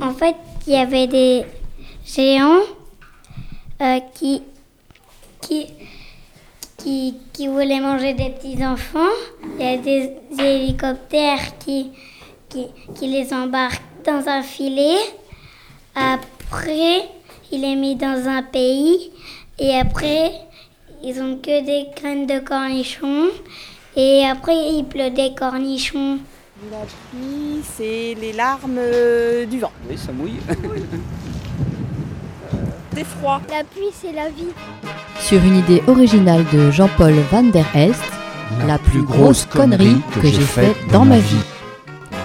En fait, il y avait des géants euh, qui, voulaient manger des petits enfants. Il y a des hélicoptères qui les embarquent dans un filet. Après, il est mis dans un pays. Et après, ils ont que des graines de cornichons. Et après, il pleut des cornichons. La pluie, c'est les larmes euh, du vent. Oui, ça mouille. Des froids. La pluie, c'est la vie. Sur une idée originale de Jean-Paul Van der Helst, la plus grosse connerie que j'ai faite dans ma vie.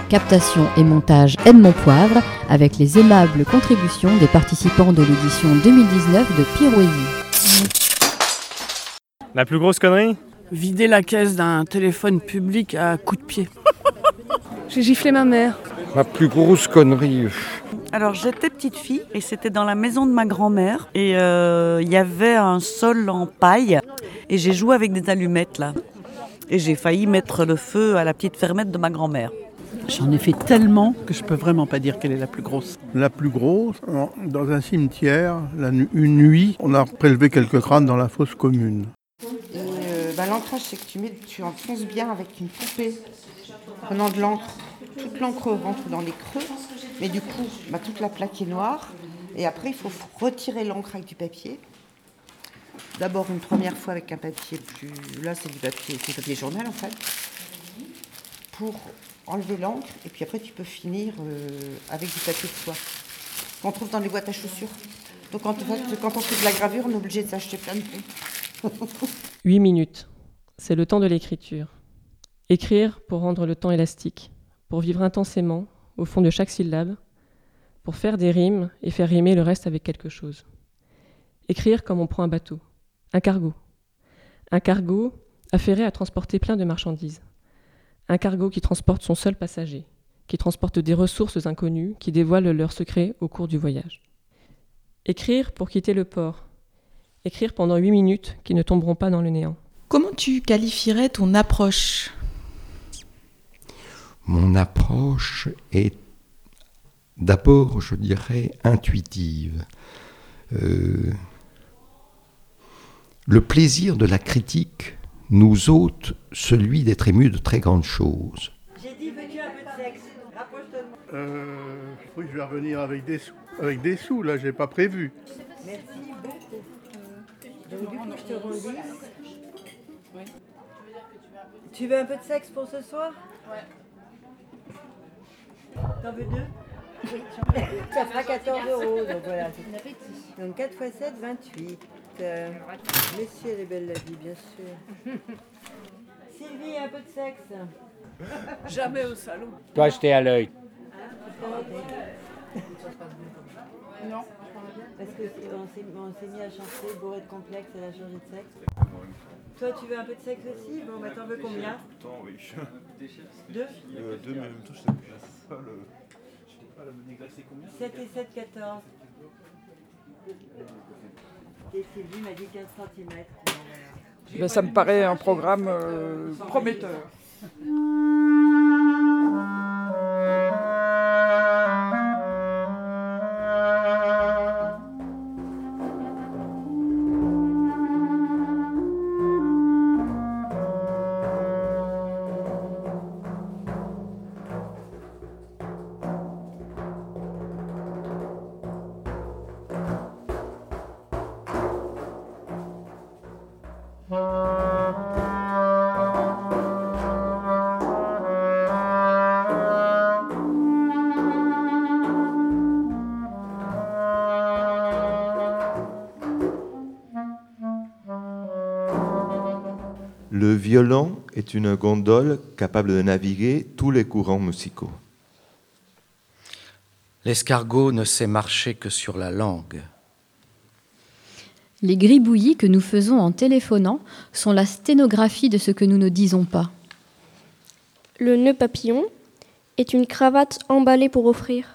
Captation et montage Edmond Poivre avec les aimables contributions des participants de l'édition 2019 de Pirouésie. La plus grosse connerie? Vider la caisse d'un téléphone public à coups de pied. J'ai giflé ma mère. Ma plus grosse connerie. Alors j'étais petite fille et c'était dans la maison de ma grand-mère et euh, il y avait un sol en paille et j'ai joué avec des allumettes là et j'ai failli mettre le feu à la petite fermette de ma grand-mère. J'en ai fait tellement que je peux vraiment pas dire quelle est la plus grosse. La plus grosse, dans un cimetière, une nuit, on a prélevé quelques crânes dans la fosse commune. Et euh, bah, l'ancrage, c'est que tu, mets, tu enfonces bien avec une poupée, prenant de l'encre. Toute l'encre rentre dans les creux, mais du coup, bah, toute la plaque est noire. Et après, il faut retirer l'encre avec du papier. D'abord une première fois avec un papier plus... Là, c'est du papier, c'est du papier journal en fait. Pour enlever l'encre, et puis après, tu peux finir euh, avec du papier de soie. Qu'on trouve dans les boîtes à chaussures. Donc en fait, quand on fait de la gravure, on est obligé de s'acheter plein de trucs. 8 minutes. C'est le temps de l'écriture. Écrire pour rendre le temps élastique, pour vivre intensément, au fond de chaque syllabe, pour faire des rimes et faire rimer le reste avec quelque chose. Écrire comme on prend un bateau, un cargo. Un cargo affairé à transporter plein de marchandises. Un cargo qui transporte son seul passager, qui transporte des ressources inconnues qui dévoilent leurs secrets au cours du voyage. Écrire pour quitter le port. Écrire pendant huit minutes qui ne tomberont pas dans le néant. Comment tu qualifierais ton approche? Mon approche est d'abord, je dirais, intuitive. Euh, le plaisir de la critique nous ôte celui d'être ému de très grandes choses. J'ai dit, veux-tu un peu de sexe Rapproche-toi de moi. Euh, oui, je vais revenir avec des sous. Avec des sous, là, j'ai pas prévu. Merci beaucoup. Donc, du coup, je te redis. Tu veux un peu de sexe pour ce soir? Ouais. T'en veux deux Oui. Ça fera 14 euros, donc voilà. Donc 4 x 7, 28. Euh, Messieurs, elle est belle la vie, bien sûr. Sylvie, un peu de sexe Jamais au salon. Toi, j'étais à l'œil. Non. Parce que c'est- on s'est mis à chanter bourré de complexe, elle a changé de sexe. Toi, tu veux un peu de sexe aussi? Bon, bah t'en veux combien? oui. Deux Euh, deux, mais en même temps, je sais pas le. Je sais pas le négresse, c'est combien? 7 et 7, 14. Et Sylvie m'a dit 15 cm. Ben, ça me paraît un programme euh, prometteur. Le violon est une gondole capable de naviguer tous les courants musicaux. L'escargot ne sait marcher que sur la langue. Les gribouillis que nous faisons en téléphonant sont la sténographie de ce que nous ne disons pas. Le nœud papillon est une cravate emballée pour offrir.